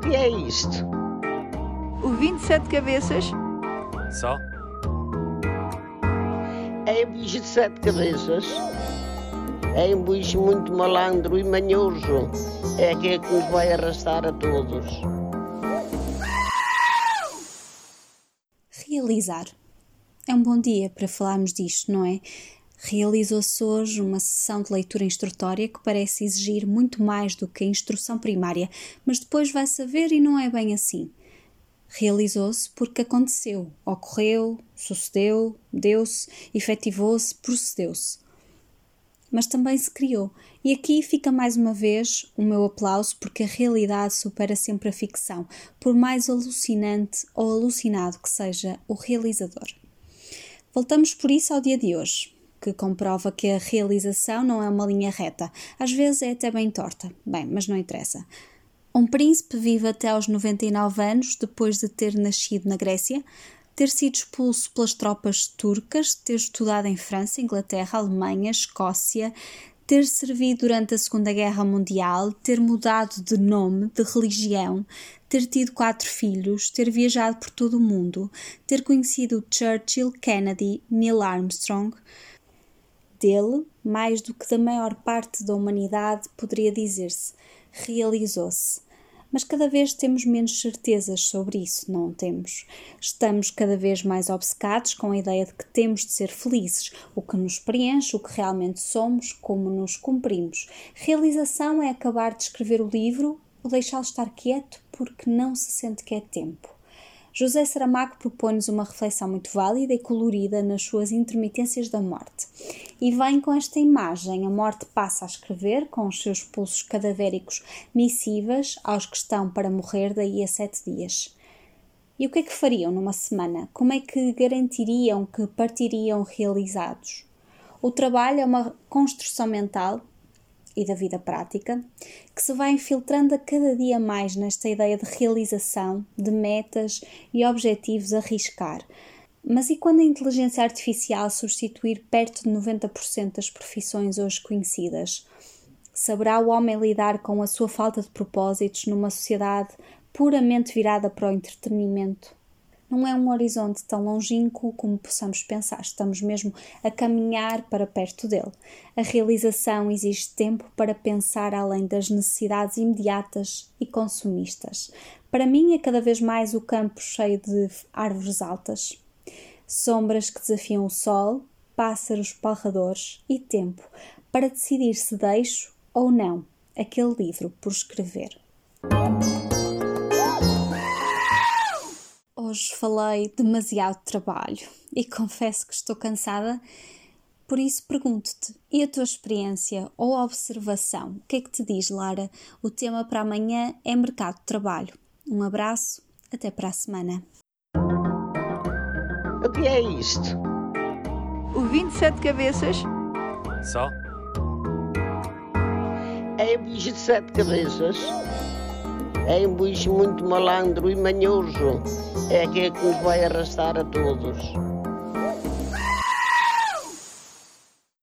O que é isto? O 27 cabeças? Só? É um bicho de sete cabeças. É um bicho muito malandro e manhoso. É aquele que nos vai arrastar a todos. Realizar. É um bom dia para falarmos disto, não é? Realizou-se hoje uma sessão de leitura instrutória que parece exigir muito mais do que a instrução primária, mas depois vai saber e não é bem assim. Realizou-se porque aconteceu, ocorreu, sucedeu, deu-se, efetivou-se, procedeu-se. Mas também se criou. E aqui fica mais uma vez o meu aplauso porque a realidade supera sempre a ficção, por mais alucinante ou alucinado que seja o realizador. Voltamos por isso ao dia de hoje que comprova que a realização não é uma linha reta, às vezes é até bem torta. Bem, mas não interessa. Um príncipe vive até aos 99 anos depois de ter nascido na Grécia, ter sido expulso pelas tropas turcas, ter estudado em França, Inglaterra, Alemanha, Escócia, ter servido durante a Segunda Guerra Mundial, ter mudado de nome, de religião, ter tido quatro filhos, ter viajado por todo o mundo, ter conhecido Churchill, Kennedy, Neil Armstrong, dele, mais do que da maior parte da humanidade, poderia dizer-se, realizou-se. Mas cada vez temos menos certezas sobre isso, não temos? Estamos cada vez mais obcecados com a ideia de que temos de ser felizes, o que nos preenche, o que realmente somos, como nos cumprimos. Realização é acabar de escrever o livro ou deixá-lo estar quieto porque não se sente que é tempo. José Saramago propõe-nos uma reflexão muito válida e colorida nas suas intermitências da morte. E vem com esta imagem: a morte passa a escrever, com os seus pulsos cadavéricos, missivas aos que estão para morrer daí a sete dias. E o que é que fariam numa semana? Como é que garantiriam que partiriam realizados? O trabalho é uma construção mental e da vida prática, que se vai infiltrando a cada dia mais nesta ideia de realização, de metas e objetivos a arriscar. Mas e quando a inteligência artificial substituir perto de 90% das profissões hoje conhecidas? Saberá o homem lidar com a sua falta de propósitos numa sociedade puramente virada para o entretenimento? Não é um horizonte tão longínquo como possamos pensar, estamos mesmo a caminhar para perto dele. A realização exige tempo para pensar além das necessidades imediatas e consumistas. Para mim, é cada vez mais o campo cheio de árvores altas, sombras que desafiam o sol, pássaros palradores e tempo para decidir se deixo ou não aquele livro por escrever. Hoje falei demasiado de trabalho e confesso que estou cansada, por isso pergunto-te: e a tua experiência ou observação? O que é que te diz, Lara? O tema para amanhã é mercado de trabalho. Um abraço, até para a semana. O que é isto? O 27 cabeças? Só? É um bicho de sete cabeças. É um bicho muito malandro e manhoso. É aquele que nos vai arrastar a todos.